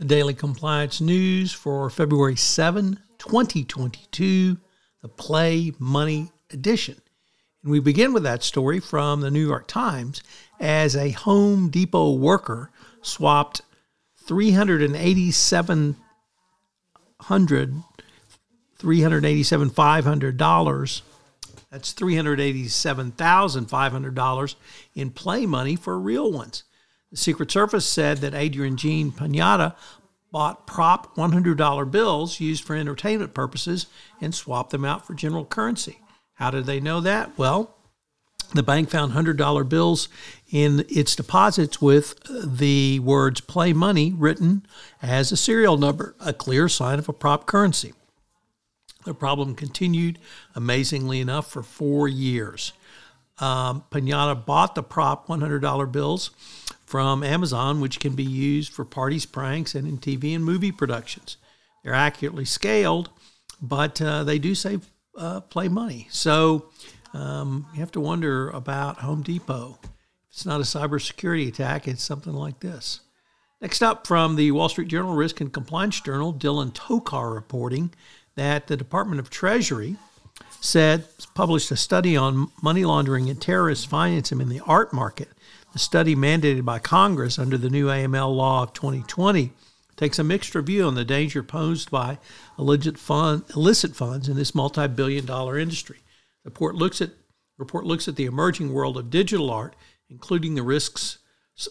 The Daily Compliance News for February 7, 2022, the Play Money Edition. And we begin with that story from the New York Times as a Home Depot worker swapped 387 $387,500. That's $387,500 in play money for real ones. The Secret Service said that Adrian Jean Pinata bought prop $100 bills used for entertainment purposes and swapped them out for general currency. How did they know that? Well, the bank found $100 bills in its deposits with the words play money written as a serial number, a clear sign of a prop currency. The problem continued, amazingly enough, for four years. Um, Pinata bought the prop $100 bills from Amazon, which can be used for parties, pranks, and in TV and movie productions. They're accurately scaled, but uh, they do save uh, play money. So um, you have to wonder about Home Depot. If it's not a cybersecurity attack, it's something like this. Next up from the Wall Street Journal Risk and Compliance Journal, Dylan Tokar reporting that the Department of Treasury said published a study on money laundering and terrorist financing in the art market the study mandated by Congress under the new AML law of 2020 takes a mixed review on the danger posed by illicit, fund, illicit funds in this multi-billion dollar industry. The report looks at report looks at the emerging world of digital art, including the risks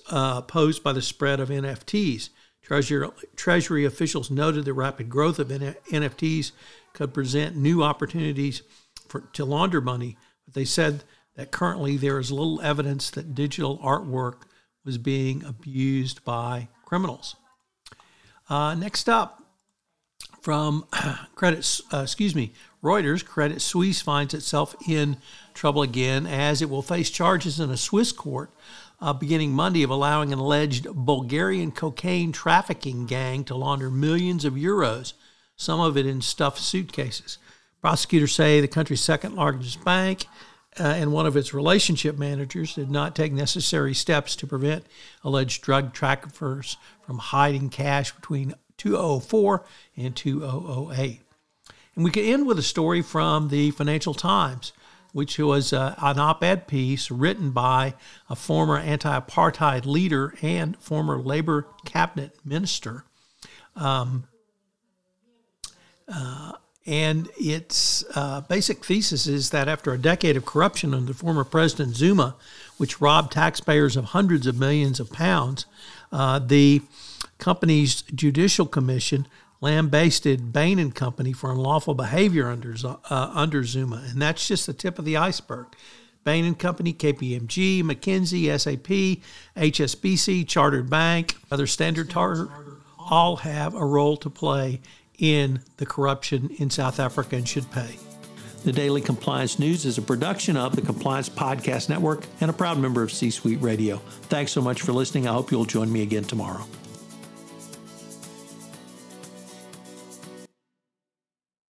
uh, posed by the spread of NFTs. Treasury, Treasury officials noted the rapid growth of NFTs could present new opportunities for, to launder money, but they said that currently there is little evidence that digital artwork was being abused by criminals. Uh, next up, from credit, uh, excuse me, Reuters, Credit Suisse finds itself in trouble again as it will face charges in a Swiss court uh, beginning Monday of allowing an alleged Bulgarian cocaine trafficking gang to launder millions of euros, some of it in stuffed suitcases. Prosecutors say the country's second largest bank uh, and one of its relationship managers did not take necessary steps to prevent alleged drug traffickers from hiding cash between 2004 and 2008. And we could end with a story from the Financial Times, which was uh, an op ed piece written by a former anti apartheid leader and former labor cabinet minister. Um, uh, and its uh, basic thesis is that after a decade of corruption under former President Zuma, which robbed taxpayers of hundreds of millions of pounds, uh, the company's judicial commission lambasted Bain and Company for unlawful behavior under uh, under Zuma, and that's just the tip of the iceberg. Bain and Company, KPMG, McKinsey, SAP, HSBC, Chartered Bank, other Standard Chartered, all have a role to play in the corruption in South Africa and should pay. The Daily Compliance News is a production of the Compliance Podcast Network and a proud member of C Suite Radio. Thanks so much for listening. I hope you'll join me again tomorrow.